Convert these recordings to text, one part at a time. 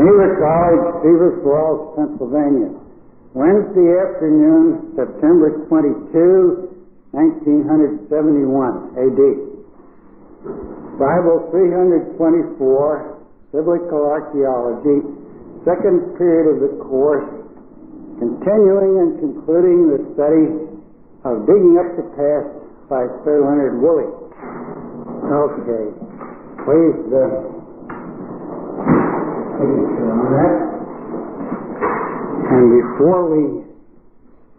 Geneva College, Beaver Falls, Pennsylvania. Wednesday afternoon, September 22, 1971 AD. Bible 324, Biblical Archaeology, second period of the course, continuing and concluding the study of digging up the past by Sir Leonard Woolley. Okay, please uh, And before we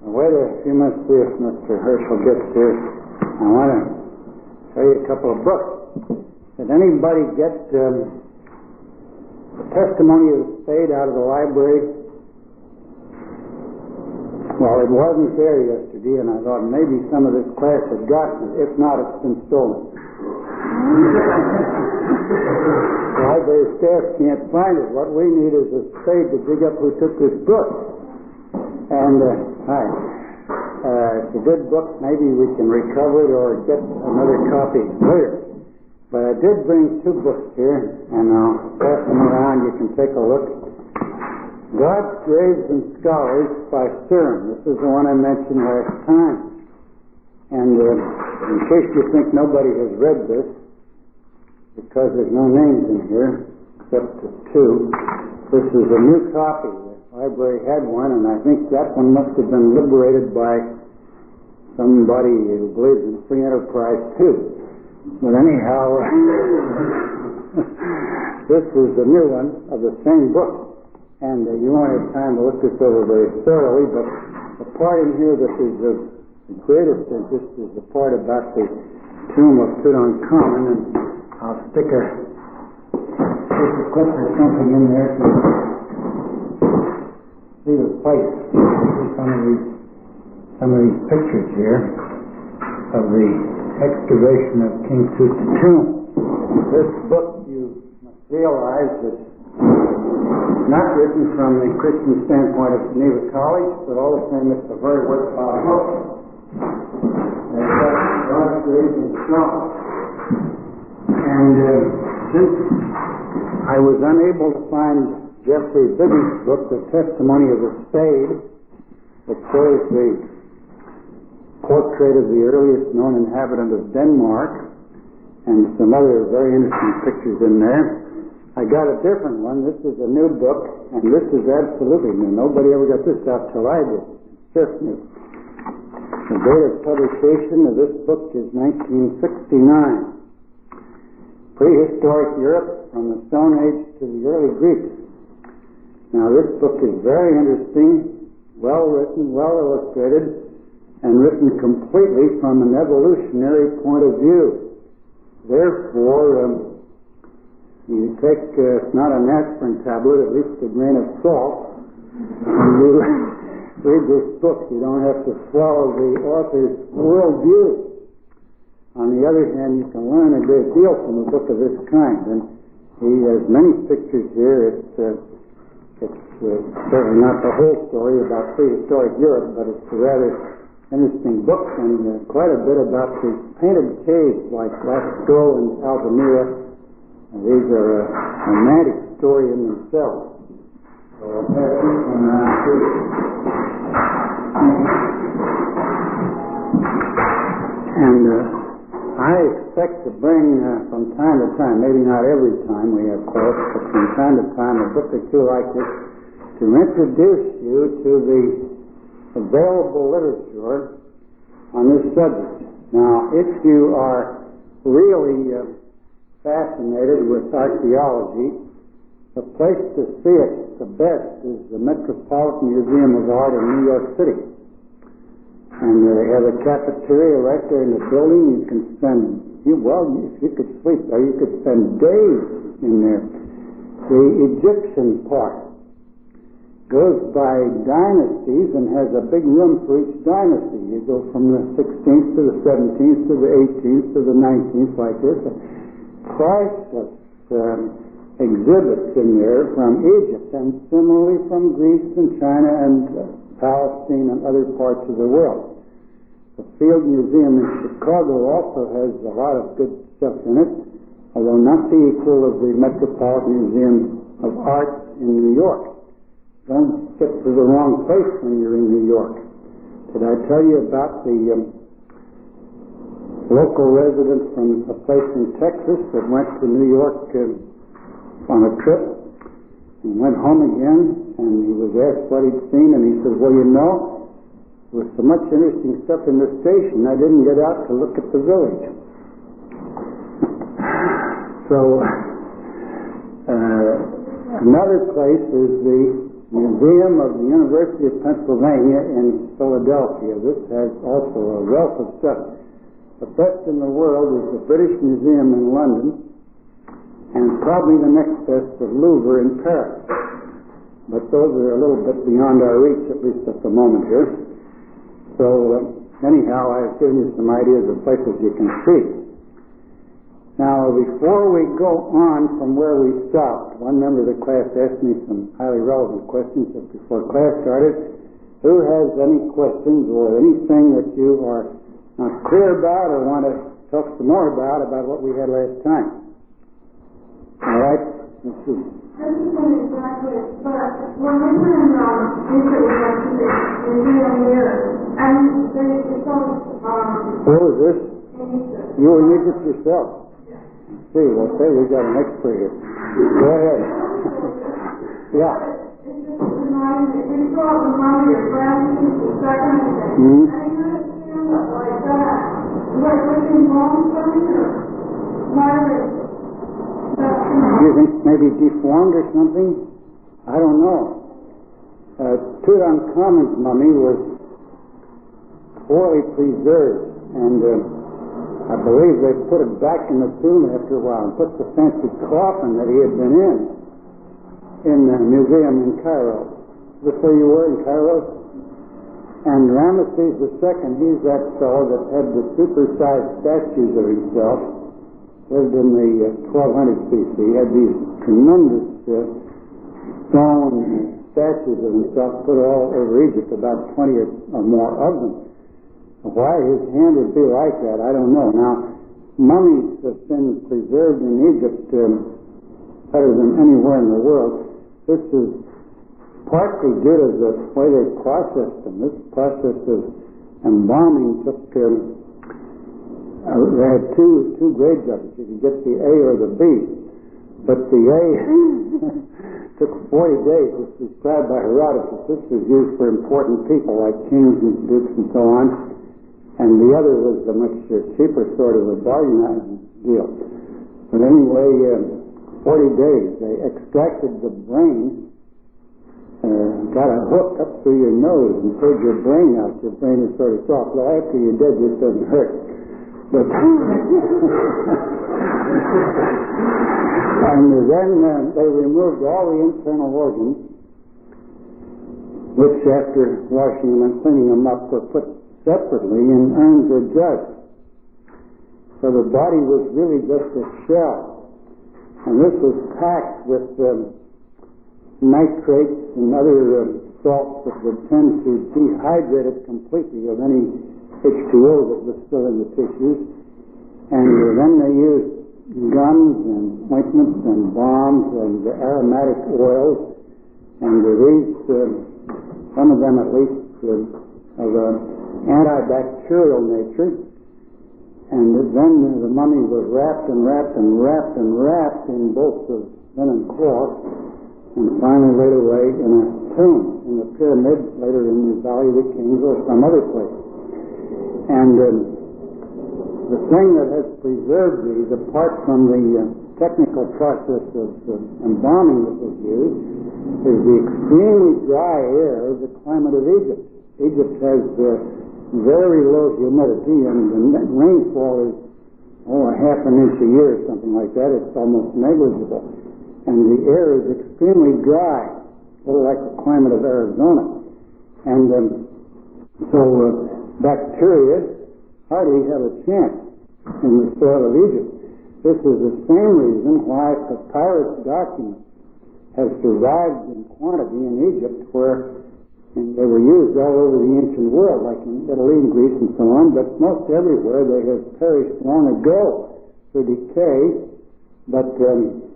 wait a few minutes see if Mr. Herschel gets here, I want to show you a couple of books. Did anybody get um, the testimony of the spade out of the library? Well, it wasn't there yesterday, and I thought maybe some of this class had gotten it. If not, it's been stolen. library staff can't find it. What we need is a spade to dig up who took this book. And, uh, hi. Uh, it's a good book. Maybe we can recover it or get another copy later. But I did bring two books here, and I'll pass them around. You can take a look. God's Graves and Scholars by Ceram. This is the one I mentioned last time. And uh, in case you think nobody has read this, because there's no names in here except the two, this is a new copy. The library had one, and I think that one must have been liberated by somebody who believes in free enterprise too. But anyhow, this is the new one of the same book. And uh, you won't have time to look this over very thoroughly, but the part in here that is of greatest interest is the part about the tomb of Tutankhamun, and I'll stick a stick a clip or something in there to see the place. Some of these some of these pictures here of the excavation of King Tut's tomb. This book, you must realize, is not written from the Christian standpoint of Geneva College, but all the same, it's a very worthwhile book. And God's grace and strong. And uh, since I was unable to find Geoffrey Bibby's book, The Testimony of the Spade, that shows the portrait of the earliest known inhabitant of Denmark, and some other very interesting pictures in there. I got a different one. This is a new book, and this is absolutely new. Nobody ever got this out till I did. Just new. The date of publication of this book is 1969. Prehistoric Europe from the Stone Age to the early Greeks. Now this book is very interesting, well written, well illustrated, and written completely from an evolutionary point of view. Therefore, um, you take uh, not an aspirin tablet, at least a grain of salt, and you read this book. You don't have to swallow the author's worldview. On the other hand, you can learn a great deal from a book of this kind. And he has many pictures here. It's, uh, it's uh, certainly not the whole story about prehistoric Europe, but it's a rather interesting book and uh, quite a bit about the painted caves like Lascaux and Altamira. And these are a romantic story in themselves. Too. And uh, I expect to bring uh, from time to time, maybe not every time we have course, but from time to time a book or two like this to introduce you to the available literature on this subject. Now, if you are really uh, fascinated with archaeology, the place to see it the best is the Metropolitan Museum of Art in New York City. And uh, they have a cafeteria right there in the building. You can spend, you, well, if you could sleep there, you could spend days in there. The Egyptian part goes by dynasties and has a big room for each dynasty. You go from the 16th to the 17th to the 18th to the 19th like this. Priceless um, exhibits in there from Egypt and similarly from Greece and China and uh, Palestine and other parts of the world. The Field Museum in Chicago also has a lot of good stuff in it, although not the equal of the Metropolitan Museum of art in New York. Don't get to the wrong place when you're in New York. Did I tell you about the um, local resident from a place in Texas that went to New York uh, on a trip and went home again and he was asked what he'd seen and he said, well, you know, there was so much interesting stuff in the station I didn't get out to look at the village. so, uh, another place is the Museum of the University of Pennsylvania in Philadelphia. This has also a wealth of stuff. The best in the world is the British Museum in London, and probably the next best the Louvre in Paris. But those are a little bit beyond our reach, at least at the moment here. So, uh, anyhow, I've given you some ideas of places you can see. Now, before we go on from where we stopped, one member of the class asked me some highly relevant questions before class started. Who has any questions or anything that you are not clear about or want to talk some more about about what we had last time? All right, let's see. This isn't exactly, but when we were in um, Newport, we went to the museum here, and they, it's all, um, Who is this? You were in Egypt yourself. See, well, say we got an expert here. Go ahead. yeah. It's just reminding, we saw the mummy of Ramses the second, Mhm. and you understand that like that. What, what's in wrong for me, or Margaret? That's, you Do you think maybe deformed or something? I don't know. Uh, Tutankhamun's mummy was poorly preserved, and uh, I believe they put it back in the tomb after a while and put the fancy coffin that he had been in in the museum in Cairo. Where you were in Cairo? And Ramesses II, he's that fellow that had the super-sized statues of himself lived in the uh, 1200 BC. He had these tremendous uh, stone statues of himself put all over Egypt, about 20 or, or more of them. Why his hand would be like that, I don't know. Now, mummies have been preserved in Egypt um, better than anywhere in the world. This is partly due to the way they processed them. This process of embalming took um, uh, they had two two grades of it. You could get the A or the B, but the A took 40 days. It's described by Herodotus. This was used for important people like kings and dukes and so on, and the other was a much cheaper sort of a bargain deal. But anyway, uh, 40 days. They extracted the brain. Uh, got a hook up through your nose and pulled your brain out. Your brain is sort of soft. Well, after you're dead, this doesn't hurt. But and then uh, they removed all the internal organs, which after washing them and cleaning them up were put separately in urns or jugs. So the body was really just a shell. And this was packed with um, nitrates and other um, salts that would tend to dehydrate it completely of any H2O that was still in the tissues. And uh, then they used gums and ointments and balms and aromatic oils. And uh, these, uh, some of them at least, uh, of an antibacterial nature. And then uh, the mummy was wrapped and wrapped and wrapped and wrapped in bolts of linen cloth and finally laid away in a tomb in the pyramid, later in the Valley of the Kings or some other place. And um, the thing that has preserved these, apart from the uh, technical process of uh, embalming that was used, is the extremely dry air of the climate of Egypt. Egypt has uh, very low humidity, and the rainfall is oh a half an inch a year or something like that. It's almost negligible, and the air is extremely dry, a little like the climate of Arizona, and um, so uh, bacteria hardly have a chance in the soil of Egypt. This is the same reason why papyrus documents have survived in quantity in Egypt, where and they were used all over the ancient world, like in Italy and Greece and so on, but most everywhere they have perished long ago through decay. But um,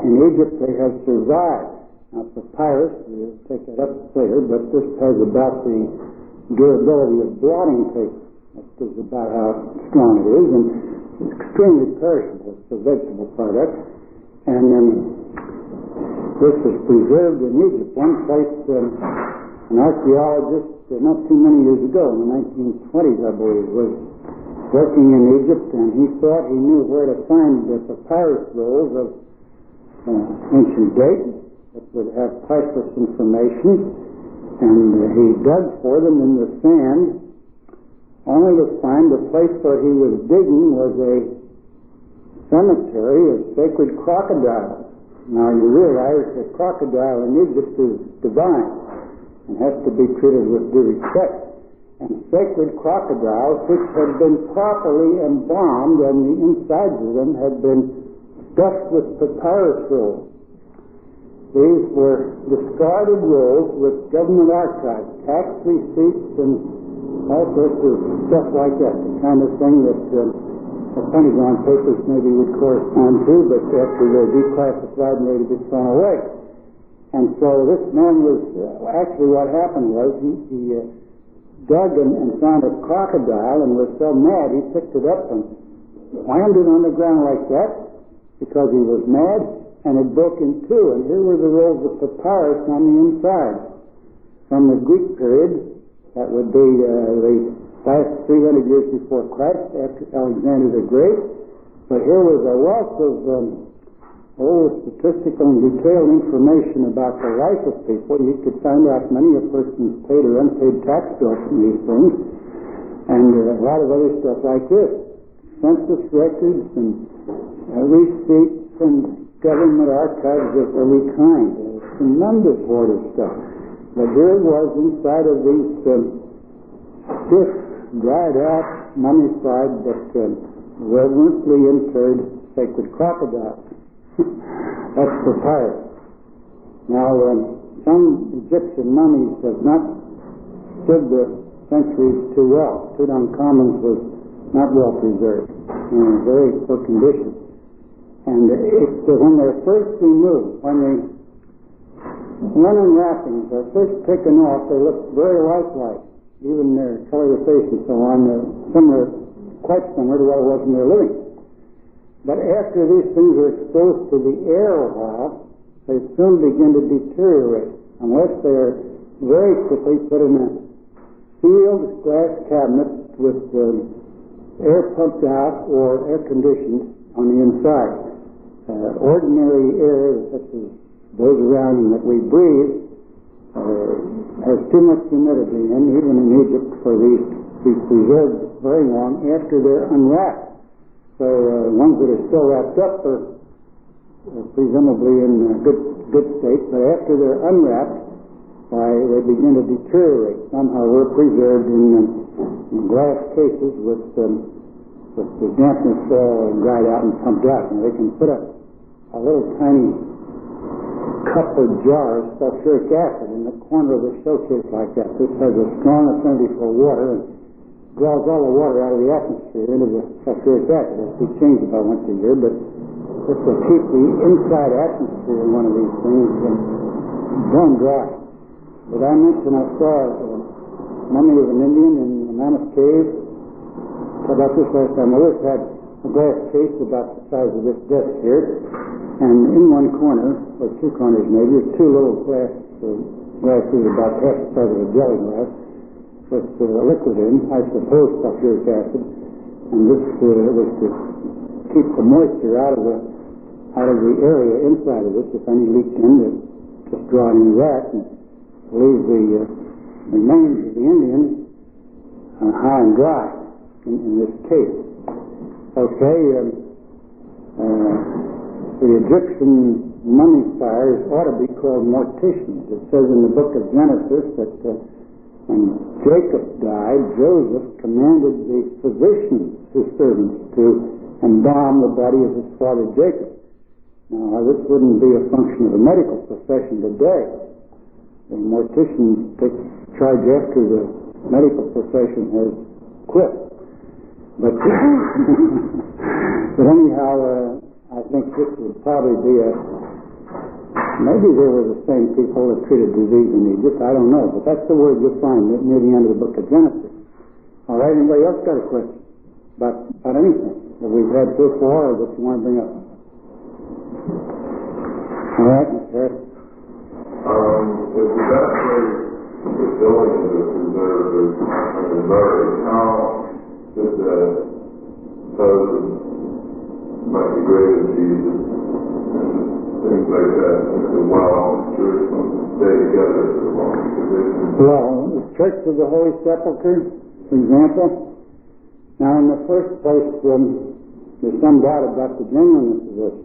in Egypt they have survived. Now, papyrus, we'll take that up later, but this has about the durability of blotting paper. That's about how strong it is, and it's extremely perishable. It's a vegetable product. And um, this was preserved in Egypt. One place, um, an archaeologist, uh, not too many years ago, in the 1920s, I believe, was working in Egypt, and he thought he knew where to find the papyrus rolls of uh, ancient date that would have priceless information, and uh, he dug for them in the sand, only to find the place where he was digging was a cemetery of sacred crocodiles. Now you realize that crocodile in Egypt is divine and has to be treated with due respect and sacred crocodiles which had been properly embalmed and the insides of them had been stuffed with papyrus rolls. These were discarded rolls with government archives, tax receipts, and all sorts of stuff like that, the kind of thing that uh, the Pentagon papers maybe would correspond to, but after they're declassified and ready be thrown away. And so this man was, uh, actually what happened was he, he uh, dug and, and found a crocodile and was so mad he picked it up and slammed it on the ground like that because he was mad and it broke in two. And here were the rolls of papyrus on the inside. From the Greek period, that would be uh, the last 300 years before Christ, after Alexander the Great. But here was a wealth of um, all statistical and detailed information about the life of people. You could find out many a person's paid or unpaid tax bill from these things, and uh, a lot of other stuff like this. Census records and uh, receipts and government archives of every kind. A tremendous hoard of stuff. But here it was inside of these um, stiff, dried out, mummified, but um, reverently interred sacred crocodiles. That's papyrus. Now, um, some Egyptian mummies have not stood the centuries too well. Tutankhamun's was not well preserved, in very poor condition. And it's when they're first removed, when they linen wrappings are first taken off, they look very lifelike, even their color of face and so on, uh, similar, quite similar to what it was when they were living. But after these things are exposed to the air a while, they soon begin to deteriorate unless they are very quickly put in a sealed glass cabinet with um, air pumped out or air conditioned on the inside. Uh, ordinary air, such as those around that we breathe, uh, has too much humidity, and even in Egypt, for these be preserved very long after they're unwrapped. So uh, ones that are still wrapped up are uh, presumably in uh, good good state, but after they're unwrapped, why they begin to deteriorate. Somehow we're preserved in, um, in glass cases with um, with the dampness all dried out and pumped out, and they can put a, a little tiny cup or jar of sulfuric acid in the corner of the showcase like that. This has a strong affinity for water and draws all the water out of the atmosphere into the sulfuric acid. To be changed about once a year, but this will keep the inside atmosphere in one of these things um, bone dry. But I mentioned I saw a mummy of an Indian in the Mammoth Cave. About this last time. Well, this had glass case about the size of this desk here, and in one corner, or two corners maybe, two little glass uh, glasses about half the size of a jelly glass with uh, liquid in, I suppose sulfuric acid, and this uh, was to keep the moisture out of the out of the area inside of it. If any leaked in, to just draw into that and leave the uh, remains of the Indian uh, high and dry in, in this case. Okay, um, uh, the Egyptian mummifiers ought to be called morticians. It says in the book of Genesis that uh, when Jacob died, Joseph commanded the physicians, his servants, to embalm the body of his father Jacob. Now, this wouldn't be a function of the medical profession today. The mortician takes charge after the medical profession has quit. But, but anyhow, uh, I think this would probably be a Maybe they were the same people that treated disease in Egypt. I don't know, but that's the word you'll find near the end of the book of Genesis. All right, anybody else got a question about, about anything that we've had so far or that you want to bring up? All right, Mr. Um, if the best way to there is in Murray, how did the husband might be great in Jesus and things like that, and while Jerusalem stay together for a long position? Well, the Church of the Holy Sepulchre, for example. Now, in the first place, um, there's some doubt about the genuineness of this.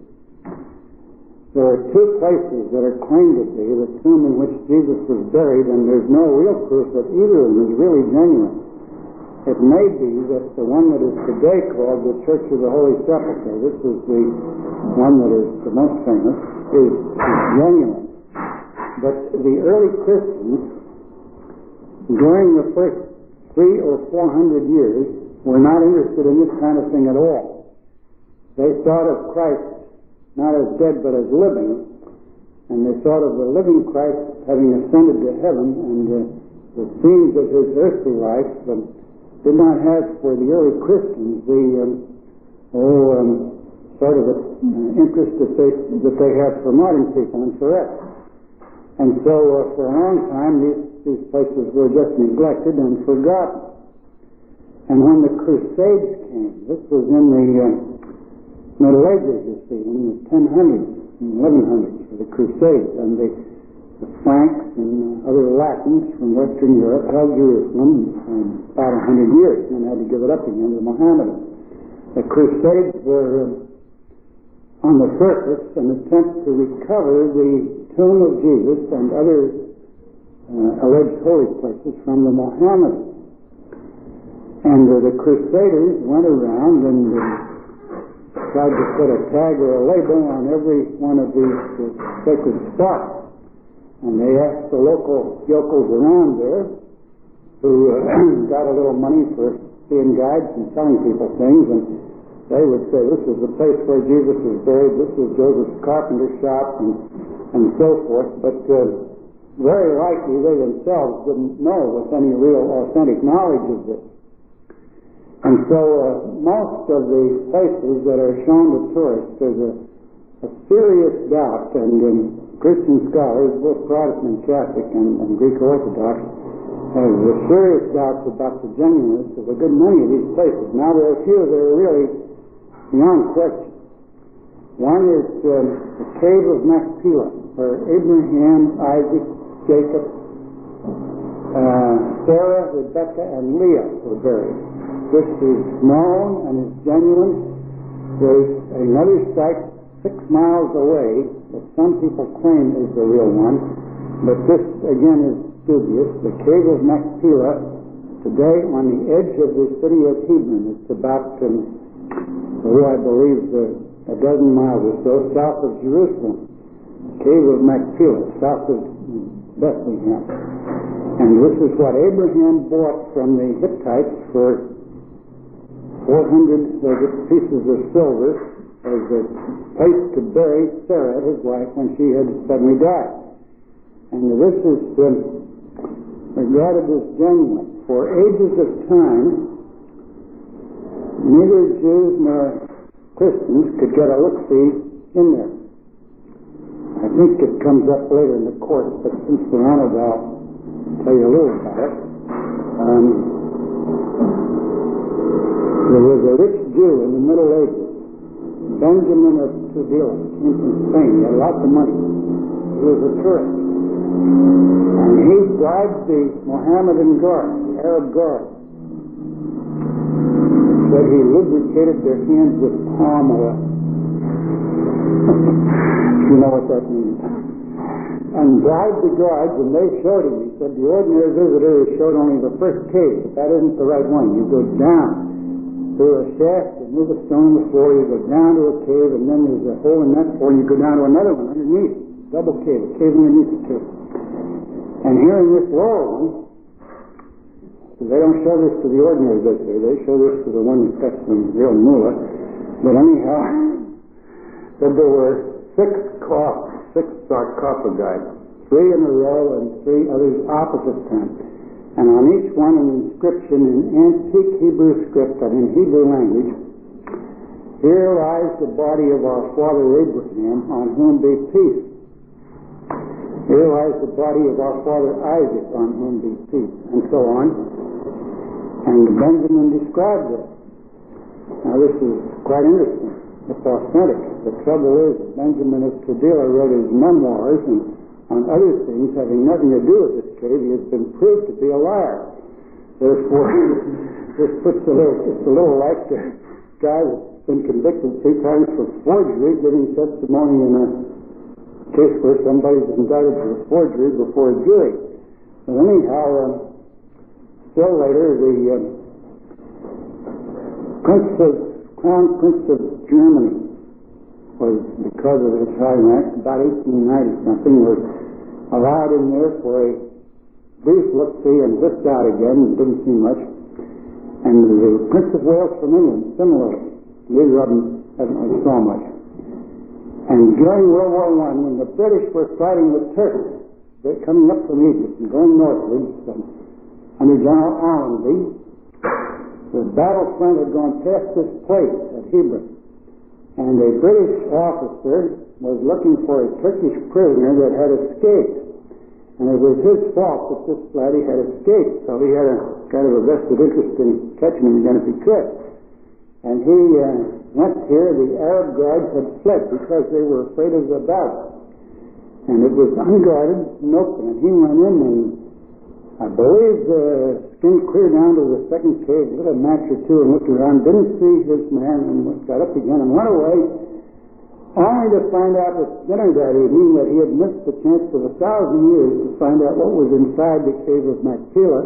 There are two places that are claimed to be the tomb in which Jesus was buried, and there's no real proof that either of them is really genuine. It may be that the one that is today called the Church of the Holy Sepulchre, this is the one that is the most famous, is, is genuine. But the early Christians, during the first three or four hundred years, were not interested in this kind of thing at all. They thought of Christ not as dead but as living, and they thought of the living Christ having ascended to heaven, and uh, the scenes of his earthly life um, did not have for the early Christians the um, oh um, sort of uh, interest that they that they have for modern people and for us. And so uh, for a long time these these places were just neglected and forgotten. And when the Crusades came, this was in the uh, Middle Ages, you see, in the 1000s and 1100s for the Crusades, and the, the Franks and other Latins from Western Europe held Jerusalem um, about a hundred years and had to give it up again to the Mohammedans. The Crusades were uh, on the surface an attempt to recover the tomb of Jesus and other uh, alleged holy places from the Mohammedans. And uh, the Crusaders went around and uh, tried to put a tag or a label on every one of these uh, sacred spots. And they asked the local yokels around there, who uh, got a little money for being guides and telling people things, and they would say, this is the place where Jesus was buried, this was Joseph's carpenter shop, and, and so forth. But uh, very likely they themselves didn't know with any real authentic knowledge of this. And so uh, most of the places that are shown to tourists, there's a, a serious doubt, and um, Christian scholars, both Protestant, Catholic, and, and Greek Orthodox, have uh, serious doubts about the genuineness of a good many of these places. Now, there are a few that are really beyond question. One is um, the cave of Machpelah, where Abraham, Isaac, Jacob, uh, Sarah, Rebecca, and Leah were buried. This is known and is genuine. There's another site six miles away that some people claim is the real one, but this again is dubious. The cave of Machpelah, today on the edge of the city of Hebron. It's about, um, oh, I believe, uh, a dozen miles or so south of Jerusalem. Cave of Machpelah, south of Bethlehem. And this is what Abraham bought from the Hittites for 400 pieces of silver as a place to bury Sarah, his wife, when she had suddenly died. And this is um, regarded as genuine. For ages of time, neither Jews nor Christians could get a look-see in there. I think it comes up later in the course, but since we're on it, I'll tell you a little about it. Um, there was a rich Jew in the Middle Ages, Benjamin of Seville, came from Spain. He had lots of money. He was a tourist. And he bribed the Mohammedan guard, the Arab guard. Said he lubricated their hands with palm oil. you know what that means. And bribed the guards, and they showed him. He said, the ordinary visitor is showed only the first cave. That isn't the right one. You go down through a shaft, and move a stone floor, you go down to a cave, and then there's a hole in that floor, and you go down to another one underneath. Double cave, a cave underneath the cave. And here in this lower one, they don't show this to the ordinary visitor, they show this to the one some real mullah. But anyhow, that there were six cloths six sarcophagi, three in a row and three others opposite them. And on each one an inscription in antique Hebrew script and in Hebrew language. Here lies the body of our father Abraham, on whom be peace. Here lies the body of our father Isaac, on whom be peace, and so on. And Benjamin described it. Now this is quite interesting. It's authentic. The trouble is Benjamin of Tudela wrote his memoirs and on other things having nothing to do with this cave, he has been proved to be a liar. Therefore, this puts a little, a little like the guy that's been convicted three times for forgery, giving testimony in a case where somebody's indicted for forgery before a jury. But anyhow, um, still later, the um, Prince of, Crown Prince of Germany was, because of his high about 1890 something, was allowed in there for a brief look-see and whipped out again and didn't see much. And the Prince of Wales from England, similarly. Of them evidently saw much. And during World War I, when the British were fighting the Turks, they're coming up from Egypt and going northwards um, under General Allenby, the battlefront had gone past this place at Hebron. And a British officer was looking for a Turkish prisoner that had escaped. And it was his fault that this laddie had escaped, so he had a kind of a vested interest in catching him again if he could. And he uh, went here, the Arab guards had fled because they were afraid of the battle. And it was unguarded and open, and he went in and I believe uh, skimmed clear down to the second cave, lit a match or two and looked around, didn't see his man and got up again and went away, only to find out at dinner that evening that he had missed the chance of a thousand years to find out what was inside the cave of Machpelah.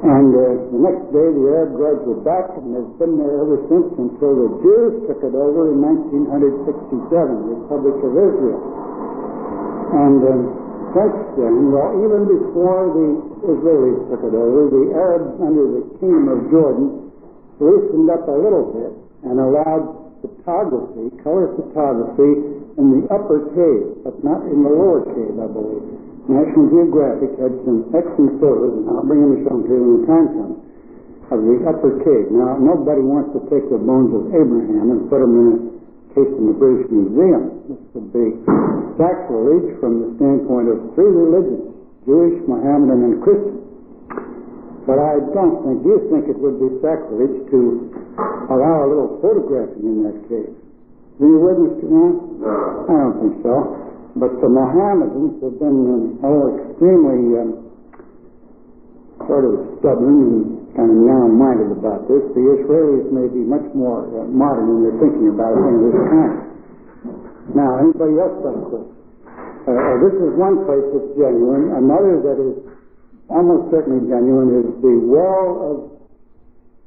And uh, the next day the Arab guards were back and they've been there ever since until the Jews took it over in 1967, the Republic of Israel. And um, then, well, even before the Israelis took it over, the Arabs under the kingdom of Jordan loosened up a little bit and allowed photography, color photography, in the upper cave, but not in the lower cave, I believe. National Geographic had some excellent photos, and I'll bring them to show them to you when the time comes, of the upper cave. Now, nobody wants to take the bones of Abraham and put them in a case in the British Museum. This would be sacrilege from the standpoint of three religions, Jewish, Mohammedan, and Christian. But I don't think, you think it would be sacrilege to allow a little photographing in that cave? Do you would, Mr. Mann? No. I don't think so. But the Mohammedans have been um, oh, extremely um, sort of stubborn and kind of narrow-minded about this. The Israelis may be much more uh, modern in their thinking about things of this kind. Now, anybody else a question? Uh, uh, this is one place that's genuine. Another that is almost certainly genuine is the well of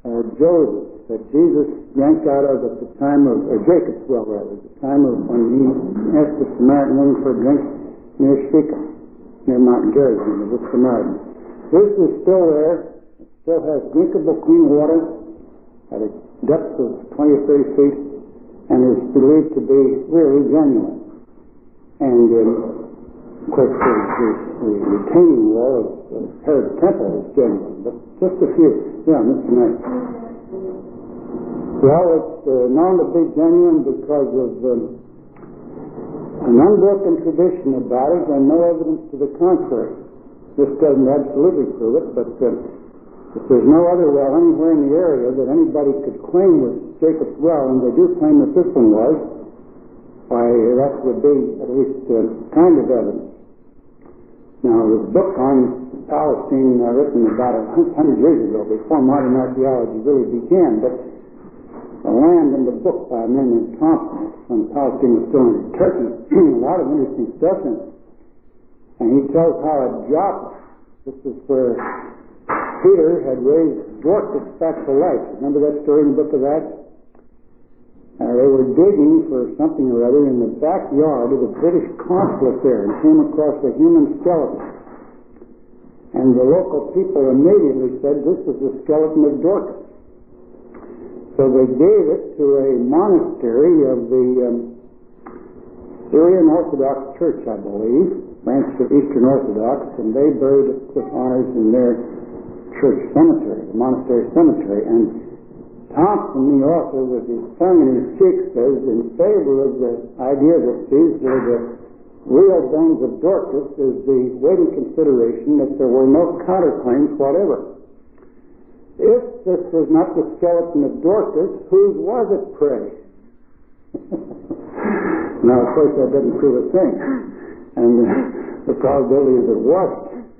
uh, Joseph that Jesus drank out of at the time of, or Jacob's well rather, the time of when he asked the Samaritan woman for a drink near Shechem, near Mount Gerizim, the Samaritan. This is still there. It still has drinkable clean water at a depth of 20 or 30 feet and is believed to be really genuine. And um, of course, the, the, the retaining wall of uh, Herod's temple is genuine, but just a few. Yeah, Mr. Knight. Well, it's uh, known to be genuine because of um, an unbroken tradition about it and no evidence to the contrary. This doesn't absolutely prove it, but uh, if there's no other well anywhere in the area that anybody could claim was Jacob's well, and they do claim that this one was, why, that would be at least uh, kind of evidence. Now, the book on Palestine uh, written about a hundred years ago, before modern archaeology really began, but the Land and the Book by a man named Thomson when Palestine was still in Turkey, a lot of interesting stuff in it. And he tells how at Joppa, this is where Peter had raised Dorcas back to life. Remember that story in the book of Acts? Uh, they were digging for something or other in the backyard of the British consulate there and came across a human skeleton. And the local people immediately said, this is the skeleton of Dorcas. So they gave it to a monastery of the um, Syrian Orthodox Church, I believe, branch of Eastern Orthodox, and they buried it with honors in their church cemetery, the monastery cemetery. And Thomson, the author, with his tongue in his cheek, says in favor of the idea that these were the real bones of Dorcas is the weighty consideration that there were no counterclaims whatever. If this was not the skeleton of Dorcas, whose was it, pray? now, of course, that doesn't prove a thing. And uh, the probability is it wasn't.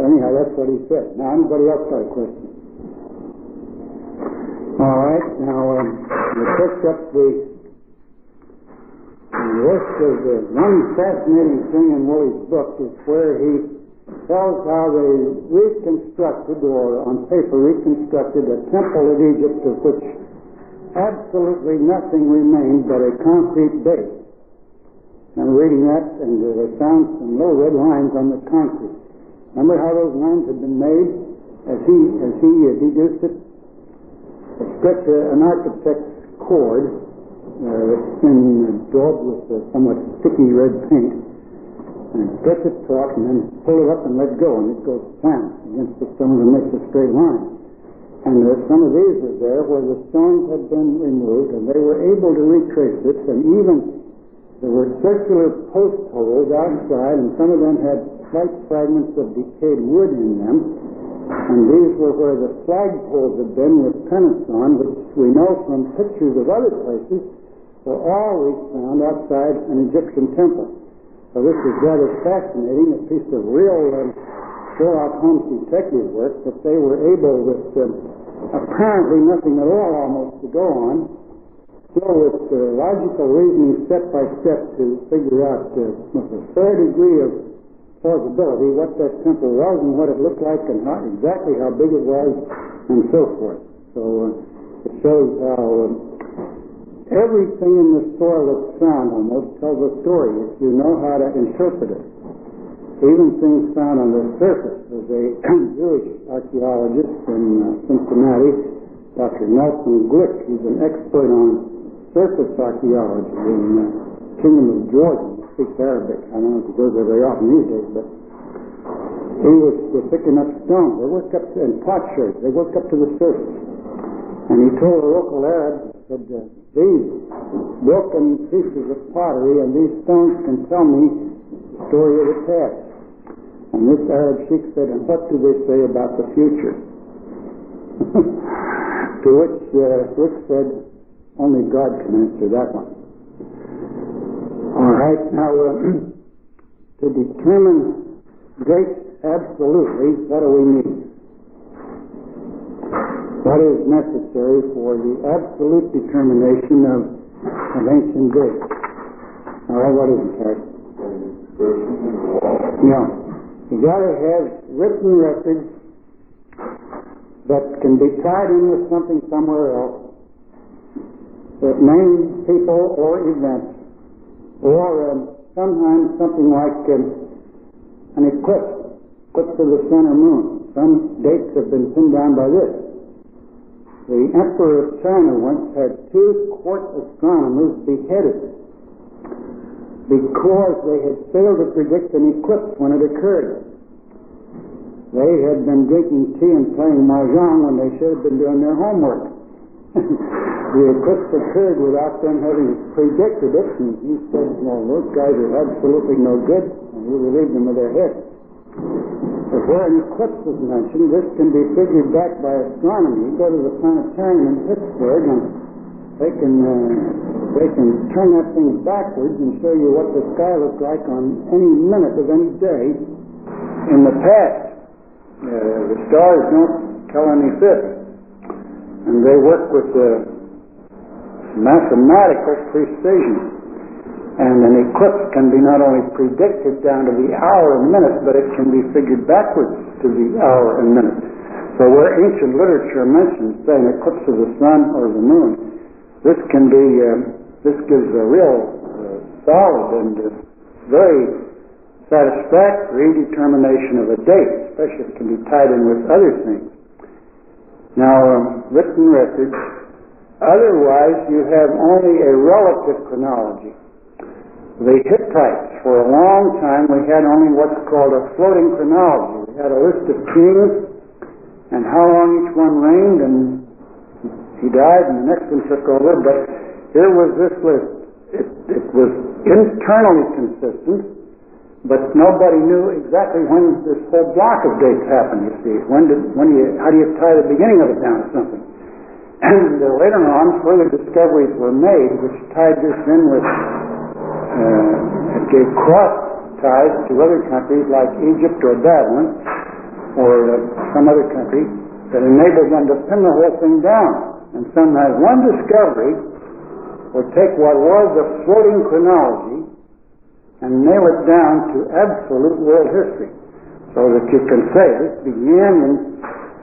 Anyhow, that's what he said. Now, anybody else got a question? All right, now um, we picked up the, the of the one fascinating thing in Woolley's book is where he tells how they reconstructed, or on paper reconstructed, a temple of Egypt of which absolutely nothing remained but a concrete base. I'm reading that, and they found some little red lines on the concrete. Remember how those lines had been made as he as he uh, deduced it? Got uh, an architect's cord uh, been daubed with uh, somewhat sticky red paint, and stretch it taut, and then pull it up and let go, and it goes slant against the stone and makes a straight line. And uh, some of these were there where the stones had been removed, and they were able to retrace it, and even there were circular post holes outside, and some of them had slight fragments of decayed wood in them. And these were where the flagpoles had been with pennants on, which we know from pictures of other places were always found outside an Egyptian temple. So this is rather fascinating, a piece of real um, Sherlock Holmes detective work that they were able, with um, apparently nothing at all almost to go on, still with uh, logical reasoning step by step to figure out uh, with a fair degree of plausibility what that temple was and what it looked like and how, exactly how big it was and so forth. So uh, it shows how um, everything in the soil that's found almost tells a story if you know how to interpret it. Even things found on the surface. There's a Jewish archaeologist in uh, Cincinnati, Dr. Nelson Glueck. He's an expert on surface archaeology in the Kingdom of Jordan. Speaks Arabic. I don't know if he goes there very often these days, but he was, was picking up stones. They worked up to, and potsherds. They worked up to the surface. And he told a local Arab, said, uh, these broken pieces of pottery and these stones can tell me the story of the past. And this Arab sheikh said, and what do they say about the future? to which uh, Glueck said, only God can answer that one. All right, now uh, to determine great absolutely, what do we need? What is necessary for the absolute determination of, of ancient dates? All right, what is it, Terry? You got to have written records that can be tied in with something somewhere else that name people or events, or um, sometimes something like um, an eclipse, eclipse of the sun or moon. Some dates have been pinned down by this. The Emperor of China once had two court astronomers beheaded because they had failed to predict an eclipse when it occurred. They had been drinking tea and playing mahjong when they should have been doing their homework. the eclipse occurred without them having predicted it, and he said, well, those guys are absolutely no good, and he relieved them of their heads. But where an eclipse is mentioned, this can be figured back by astronomy. You go to the planetarium in Pittsburgh, and they can uh, they can turn that thing backwards and show you what the sky looked like on any minute of any day in the past. Uh, the stars don't tell any fibs, and they work with uh, mathematical precision. And an eclipse can be not only predicted down to the hour and minute, but it can be figured backwards to the hour and minute. So where ancient literature mentions, say, an eclipse of the sun or the moon, this can be, uh, this gives a real uh, solid and uh, very satisfactory determination of a date, especially if it can be tied in with other things. Now, um, written records, otherwise you have only a relative chronology. the Hittites. For a long time, we had only what's called a floating chronology. We had a list of kings and how long each one reigned, and he died, and the next one took over. But here was this list. It, it was internally consistent, but nobody knew exactly when this whole block of dates happened. You see, when did when do you how do you tie the beginning of it down to something? And uh, later on, further discoveries were made which tied this in with uh, gave cross ties to other countries like Egypt or Babylon or uh, some other country that enabled them to pin the whole thing down. And sometimes one discovery will take what was a floating chronology and nail it down to absolute world history. So that you can say this began in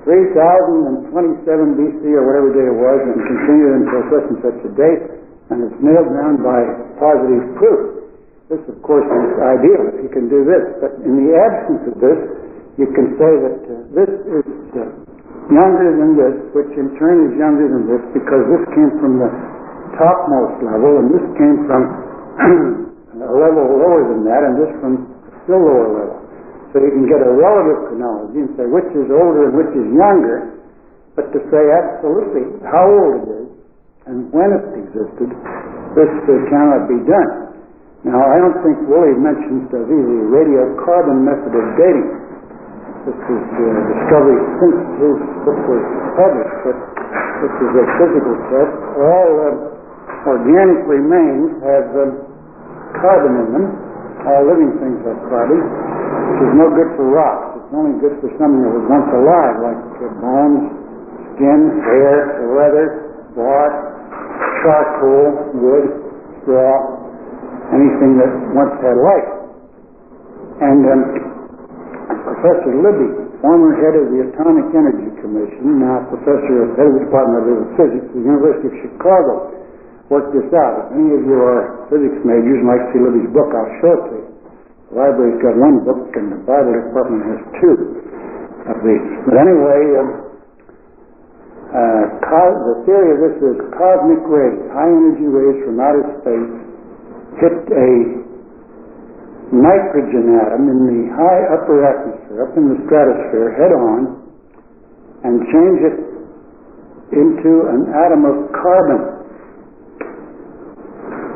3027 BC or whatever day it was and continued until such and such a date and it's nailed down by positive proof. This, of course, is ideal if you can do this. But in the absence of this, you can say that uh, this is uh, younger than this, which in turn is younger than this, because this came from the topmost level, and this came from a level lower than that, and this a still lower level. So you can get a relative chronology and say which is older and which is younger, but to say absolutely how old it is and when it existed, this uh, cannot be done. Now, I don't think Woolley mentions the radiocarbon method of dating. This is the uh, discovery since his book was published, but this is a physical test. All uh, organic remains have uh, carbon in them. All living things have carbon, which is no good for rocks. It's only good for something that was once alive, like bones, skin, hair, leather, bark, charcoal, wood, straw, anything that once had life. And um, Professor Libby, former head of the Atomic Energy Commission, now professor, head of the Department of Physics at the University of Chicago, worked this out. If any of you are physics majors and like to see Libby's book, I'll show it to you. The library's got one book, and the Bible department has two of these. But anyway, um, uh, the theory of this is cosmic rays, high energy rays from outer space, hit a nitrogen atom in the high upper atmosphere, up in the stratosphere, head on, and change it into an atom of carbon.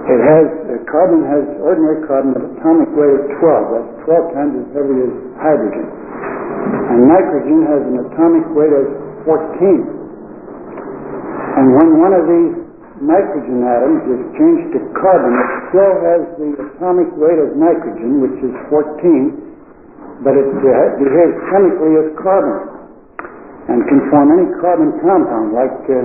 It has, uh, carbon has, ordinary carbon, an atomic weight of 12. That's 12 times as heavy as hydrogen. And nitrogen has an atomic weight of 14. And when one of these nitrogen atoms is changed to carbon, it still has the atomic weight of nitrogen, which is 14, but it behaves chemically as carbon and can form any carbon compound like uh,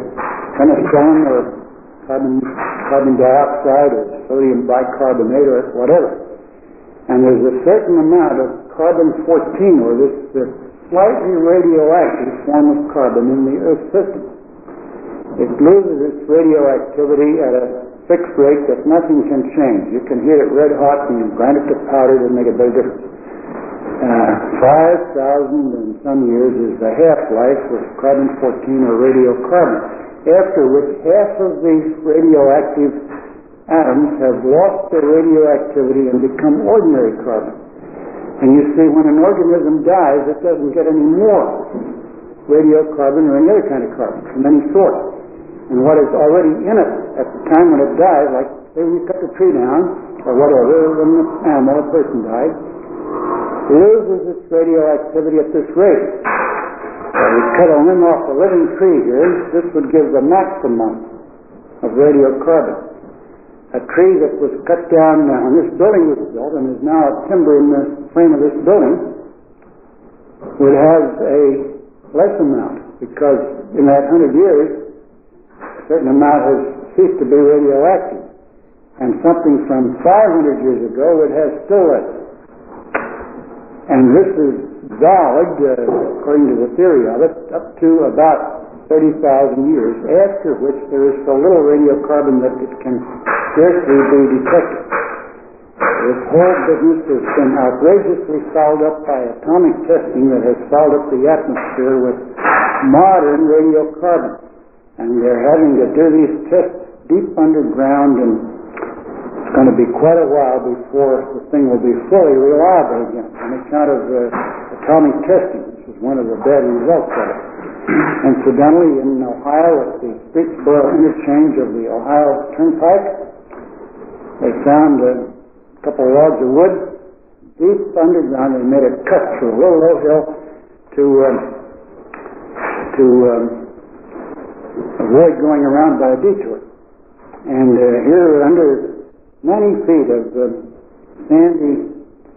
penicillin or carbon, carbon dioxide or sodium bicarbonate or whatever. And there's a certain amount of carbon 14 or this uh, slightly radioactive form of carbon in the Earth system. It loses its radioactivity at a fixed rate that nothing can change. You can heat it red hot and you grind it to powder, to make a big difference. Uh, 5,000 and some years is the half-life of carbon-14 or radiocarbon, after which half of these radioactive atoms have lost their radioactivity and become ordinary carbon. And you see, when an organism dies, it doesn't get any more radiocarbon or any other kind of carbon from any source and what is already in it at the time when it dies, like say when you cut the tree down or whatever, when the animal, a person dies, loses its radioactivity at this rate. So we cut a limb off a living tree here, this would give the maximum of radiocarbon. A tree that was cut down uh, when this building was built and is now a timber in the frame of this building would have a less amount because in that hundred years a certain amount has ceased to be radioactive. And something from 500 years ago would have still less. And this is valid, uh, according to the theory of it, up to about 30,000 years, after which there is so little radiocarbon that it can scarcely be detected. This whole business has been outrageously fouled up by atomic testing that has fouled up the atmosphere with modern radiocarbon and they're having to do these tests deep underground in going to be quite a while before the thing will be fully reliable again on account of uh, atomic testing. This was one of the bad results of it. Incidentally, in Ohio, at the Streetsboro interchange of the Ohio Turnpike, they found a couple of logs of wood deep underground. They made a cut through a little low hill to um, to um, avoid going around by a detour. And uh, here, under many feet of um, sandy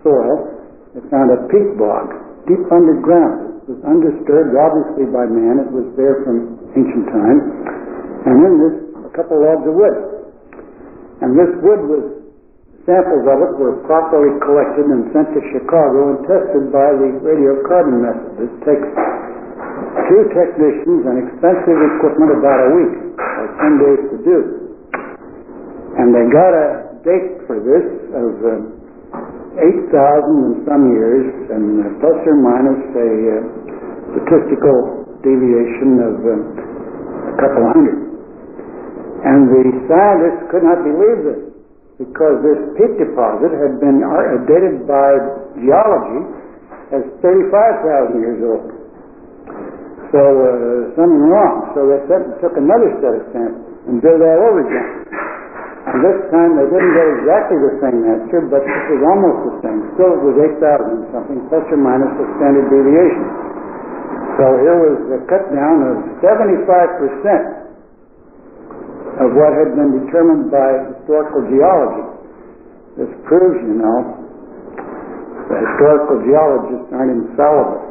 soil, they found a peat bog deep underground. It was undisturbed, obviously, by man. It was there from ancient times. And in this, a couple logs of wood. And this wood was, samples of it were properly collected and sent to Chicago and tested by the radiocarbon method. It takes two technicians and expensive equipment about a week, or 10 days to do. And they got a date for this of uh, 8,000 in some years, and uh, plus or minus a uh, statistical deviation of uh, a couple hundred. And the scientists could not believe this because this peat deposit had been dated by geology as 35,000 years old. So uh, something wrong. So they said, took another set of samples and did it all over again. This time they didn't get exactly the same answer, but it was almost the same. Still it was 8,000 something, plus or minus the standard deviation. So here was a cut down of 75% of what had been determined by historical geology. This proves, you know, that historical geologists aren't infallible.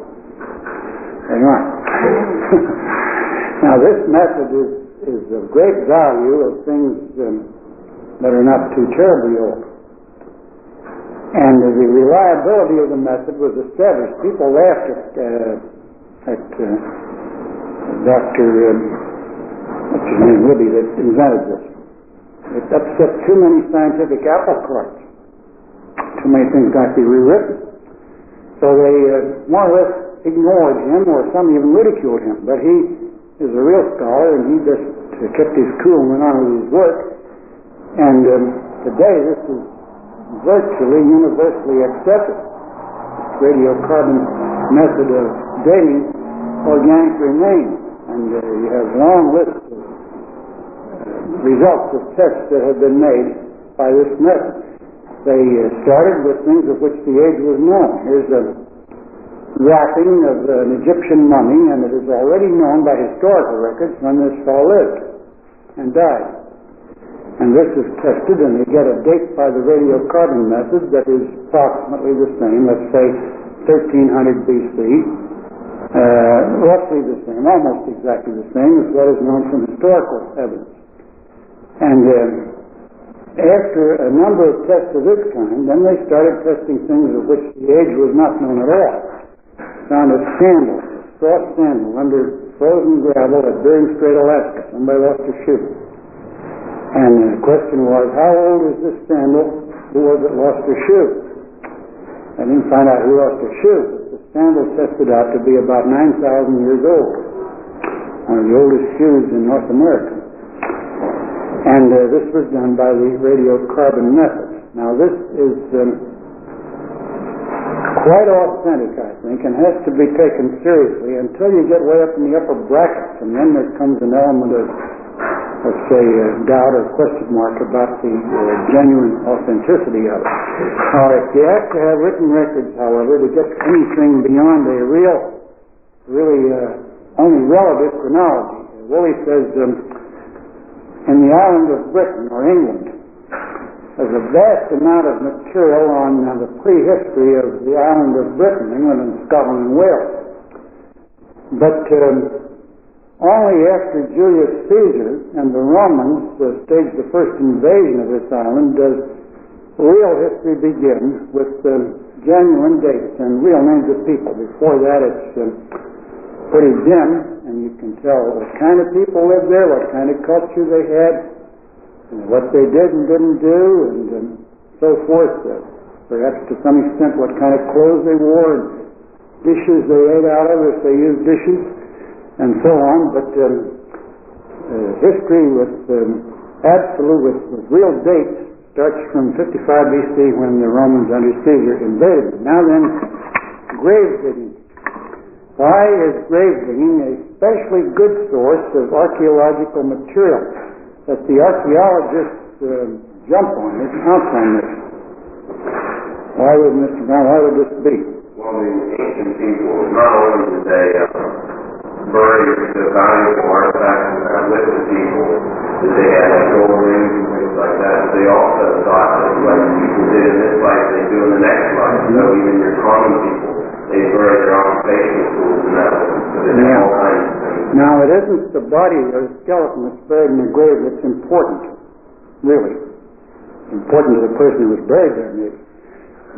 They aren't. now, this method is, is of great value of things um, that are not too terribly old. And the reliability of the method was established. People laughed at, uh, at uh, Dr. Um, what's his name, Libby, that invented this. It upset too many scientific apple carts. Too many things got to be rewritten. So they uh, more or less ignored him, or some even ridiculed him. But he is a real scholar, and he just uh, kept his cool and went on with his work. And um, today, this is virtually universally accepted. This radiocarbon method of dating organic remains. And uh, you have long lists of uh, results of tests that have been made by this method. They uh, started with things of which the age was known. Here's a wrapping of an Egyptian mummy, and it is already known by historical records when this fellow lived and died. And this is tested, and they get a date by the radiocarbon method that is approximately the same, let's say 1300 BC, uh, roughly the same, almost exactly the same as what is known from historical evidence. And uh, after a number of tests of this kind, then they started testing things of which the age was not known at all. Found a sandal, a soft sandal under frozen gravel at Bering Strait, Alaska. Somebody lost a shoe. And the question was, how old is this sandal? Who was it lost a shoe? I didn't find out who lost a shoe. The sandal tested out to be about 9,000 years old. One of the oldest shoes in North America. And uh, this was done by the radiocarbon method. Now this is um, quite authentic, I think, and has to be taken seriously until you get way up in the upper brackets, and then there comes an element of, let's say, uh, doubt or question mark about the uh, genuine authenticity of it. Now, if you have to have written records, however, to get anything beyond a real, really uh, only relative chronology. Woolley says, um, in the island of Britain or England, there's a vast amount of material on uh, the prehistory of the island of Britain, England and Scotland and Wales. But um, only after Julius Caesar and the Romans staged the first invasion of this island does real history begin with uh, genuine dates and real names of people. Before that, it's uh, pretty dim, and you can tell what kind of people lived there, what kind of culture they had, and what they did and didn't do, and um, so forth. Uh, perhaps to some extent what kind of clothes they wore, and dishes they ate out of, if they used dishes, and so on. But um, uh, history with um, absolute, with, with real dates, starts from 55 BC when the Romans under Caesar invaded. Now then, grave digging. Why is grave digging a especially good source of archaeological material that the archaeologists uh, jump on this, pounce on this? Why would Mr. Brown, why would this be? Well, the ancient people, not only did they uh, the valuable artifacts that had with the people, that they had like gold rings and things like that, but they also thought that like people did in this life, they do in the next life. So even your common people, they bury their occupational tools and that, so they did all kinds of things. Now, it isn't the body or the skeleton that's buried in the grave that's important, really. Important to the person who was buried there, maybe.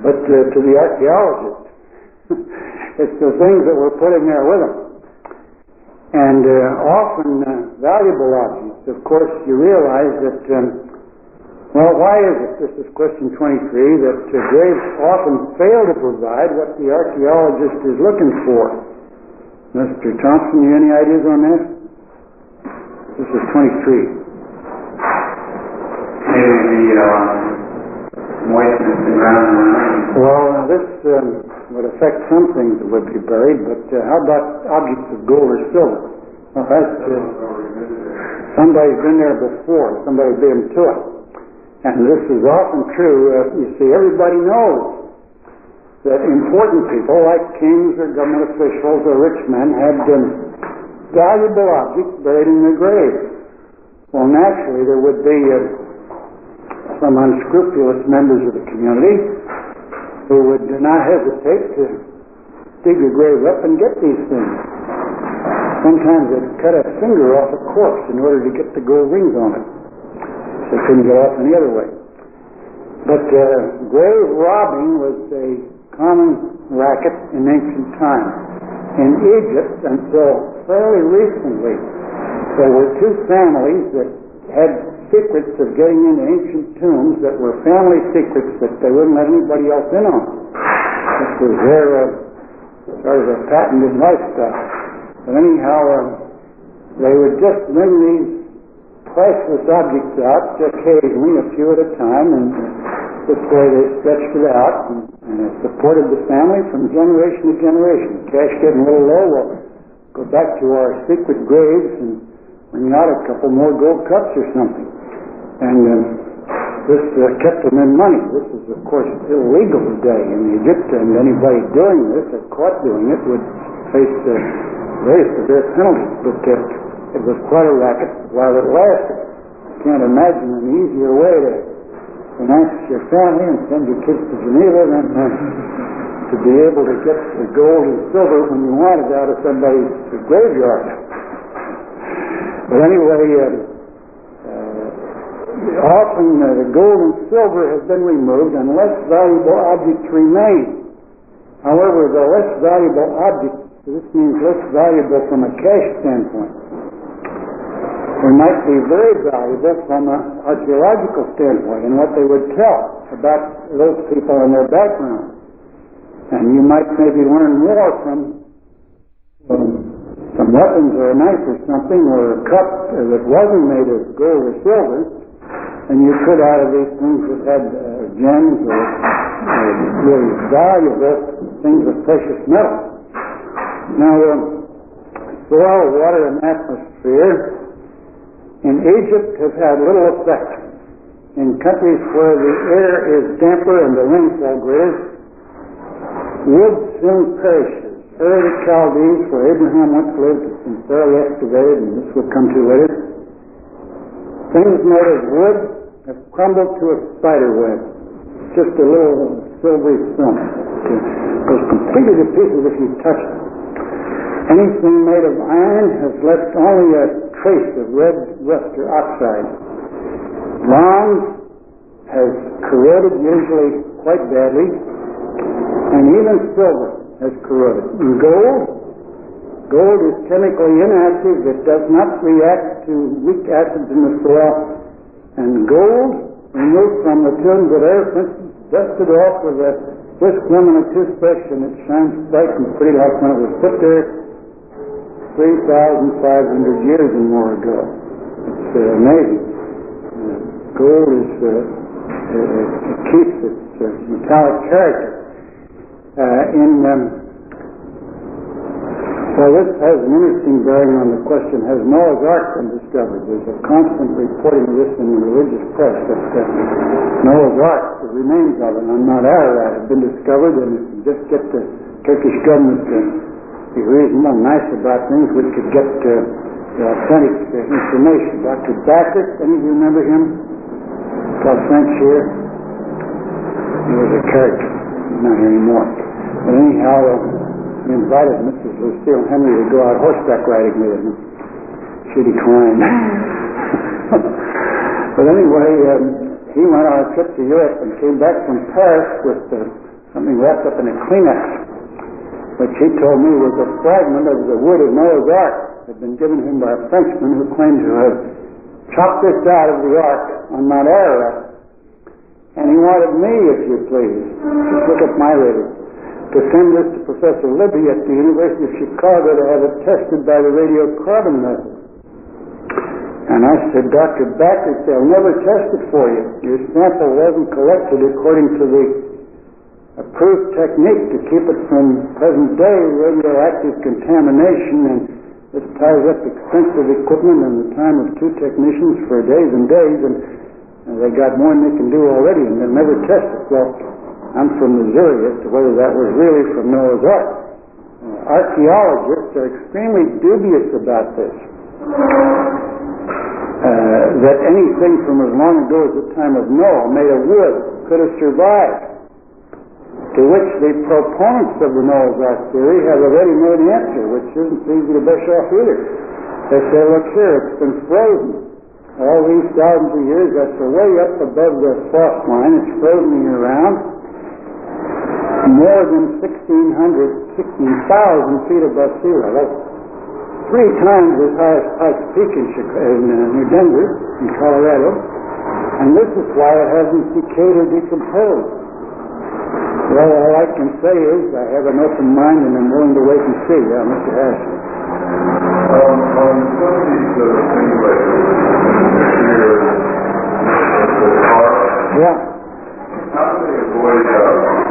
But uh, to the archaeologist, it's the things that were put in there with them. And uh, often uh, valuable objects. Of course, you realize that, um, well, why is it, this is question 23, that uh, graves often fail to provide what the archaeologist is looking for? Mr. Thompson, you any ideas on that? This is 23. Maybe the um, moistness the ground. Well, this um, would affect some things that would be buried, but uh, how about objects of gold or silver? Well, that's, uh, somebody's been there before, somebody beat them to it. And this is often true. Uh, you see, everybody knows that important people like kings or government officials or rich men had um, valuable objects buried in their graves. Well, naturally, there would be uh, some unscrupulous members of the community who would not hesitate to dig a grave up and get these things. Sometimes they'd cut a finger off a corpse in order to get the gold rings on it. They couldn't get off any other way. But uh, grave robbing was a common racket in ancient times. In Egypt, until fairly recently, there were two families that had secrets of getting into ancient tombs that were family secrets that they wouldn't let anybody else in on. This was their uh, sort of a patented lifestyle. But anyhow, uh, they would just bring these priceless objects out occasionally, a few at a time, and this way they stretched it out and, and it supported the family from generation to generation. Cash getting a little low, we'll go back to our secret graves and bring out a couple more gold cups or something. And um, this uh, kept them in money. This is, of course, illegal today in Egypt, and anybody doing this, or caught doing it, would face uh, very severe penalties. But uh, it was quite a racket while it lasted. Can't imagine an easier way to finance your family and send your kids to Geneva than uh, to be able to get the gold and silver when you want it out of somebody's graveyard. But anyway, uh, uh, often uh, the gold and silver have been removed and less valuable objects remain. However, the less valuable objects, this means less valuable from a cash standpoint. They might be very valuable from an archaeological standpoint and what they would tell about those people and their background. And you might maybe learn more from um, some weapons or a knife or something or a cup that wasn't made of gold or silver than you could out of these things that had uh, gems or uh, really valuable things of precious metal. Now, um, soil, water, and atmosphere in Egypt have had little effect. In countries where the air is damper and the rainfall greater, wood soon perishes. Ur the Chaldees, where Abraham once lived, has been thoroughly excavated, and this will come to later. Things made of wood have crumbled to a spider web. Just a little silvery film. It goes completely to pieces if you touch it. Anything made of iron has left only a trace of red rust or oxide. Bronze has corroded usually quite badly, and even silver has corroded. And gold, gold is chemically inactive. It does not react to weak acids in the soil. And gold, removed from the of air, for dusted off with a whisk and a toothbrush, and it shines bright and pretty like when it was put there 3,500 years and more ago. It's uh, amazing. Uh, gold is uh, uh, it keeps its uh, metallic character. Uh, in um, well, this has an interesting bearing on the question: Has Noah's Ark been discovered? There's a constant reporting of this in the religious press that uh, Noah's Ark, the remains of it on Mount Ararat, have been discovered, and if you just get the Turkish government to be reasonable and nice about things, we could get uh, the authentic uh, information. Dr. Bassett, any of you remember him? Called French here. He was a character, not anymore. But anyhow, uh, invited Mrs. Lucille Henry to go out horseback riding with him. She declined. but anyway, um, he went on a trip to Europe and came back from Paris with uh, something wrapped up in a Kleenex, which he told me was a fragment of the wood of Noah's Ark had been given him by a Frenchman who claimed to have chopped this out of the Ark on Mount Ararat. And he wanted me, if you please, just look at my rating, to send this to Professor Libby at the University of Chicago to have it tested by the radiocarbon method. And I said, Dr. Backert, they'll never test it for you. Your sample wasn't collected according to the approved technique to keep it from present day radioactive contamination and this ties up expensive equipment and the time of two technicians for days and days and, and they got more than they can do already and they'll never test it. Well, I'm from Missouri as to whether that was really from Noah's Ark. Uh, archaeologists are extremely dubious about this. Uh, that anything from as long ago as the time of Noah made of wood could have survived. To which the proponents of the Noah's Ark theory have a ready-made answer, which isn't easy to brush off either. They say, look here, it's been frozen. All these thousands of years, that's way up above the frost line. It's frozen year-round. More than 1,600, 16,000 feet above sea level. Three times as high as Pikes Peak in, Chicago, in uh, New Denver, in Colorado. And this is why it hasn't decayed or decomposed. Well, all I can say is I have an open mind and I'm willing to wait and see. Yeah, Mr. Harrison. Um, on some of these uh, simulators, here, the Yeah. how do they avoid, uh,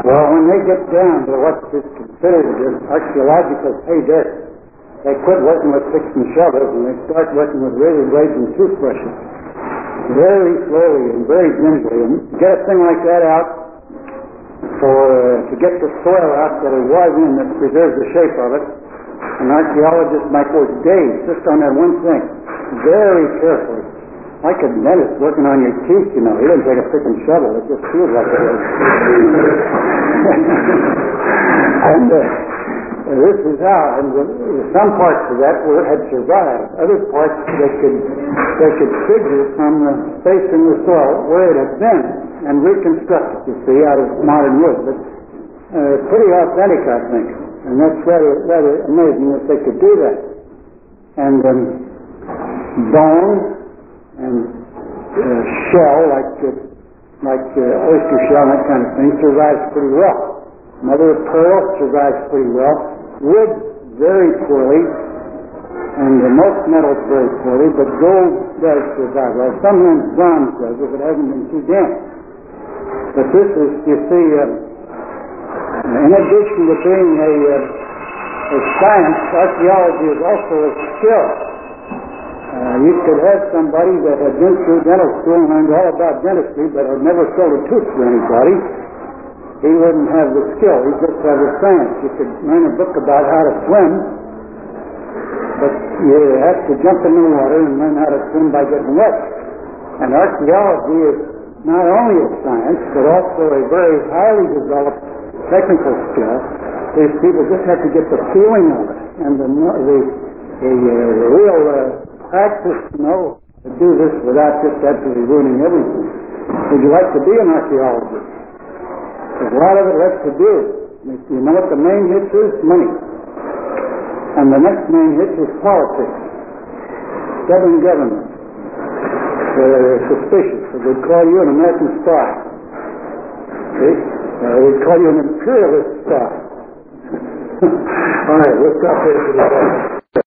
well, when they get down to what is considered an archaeological pay they quit working with picks and shovels and they start working with razor blades and toothbrushes. Very slowly and very gingerly. And get a thing like that out, for uh, to get the soil out that it was in that preserves the shape of it, an archaeologist might work days just on that one thing, very carefully. Like a dentist working on your teeth, you know. He doesn't take a pick and shovel. It just feels like it. and uh, this is how, and the, some parts of that were, had survived. Other parts they could they could figure from the space in the soil where it had been and reconstruct it. You see, out of modern wood, but uh, pretty authentic, I think. And that's rather rather amazing that they could do that. And um, bone and uh, shell, like uh, like uh, oyster shell, and that kind of thing, survives pretty well. Mother of pearl survives pretty well. Wood very poorly, and uh, most metals very poorly, but gold does survive well. Sometimes bronze does if it hasn't been too damp. But this is, you see, uh, in addition to being a, uh, a science, archaeology is also a skill. Uh, you could have somebody that had been through dental school and learned all about dentistry, but had never filled a tooth for anybody he wouldn't have the skill. He'd just have the science. You could learn a book about how to swim, but you have to jump in the water and learn how to swim by getting wet. And archaeology is not only a science, but also a very highly developed technical skill. These people just have to get the feeling of it and the, the, the uh, real uh, practice to know to do this without just absolutely ruining everything. Would you like to be an archaeologist? There's a lot of it left to do. You know what the main hitch is? Money. And the next main hitch is politics. Stubborn government. They're suspicious. They'd call you an American spy. See? Uh, they'd call you an imperialist spy. All right, let's stop there for today.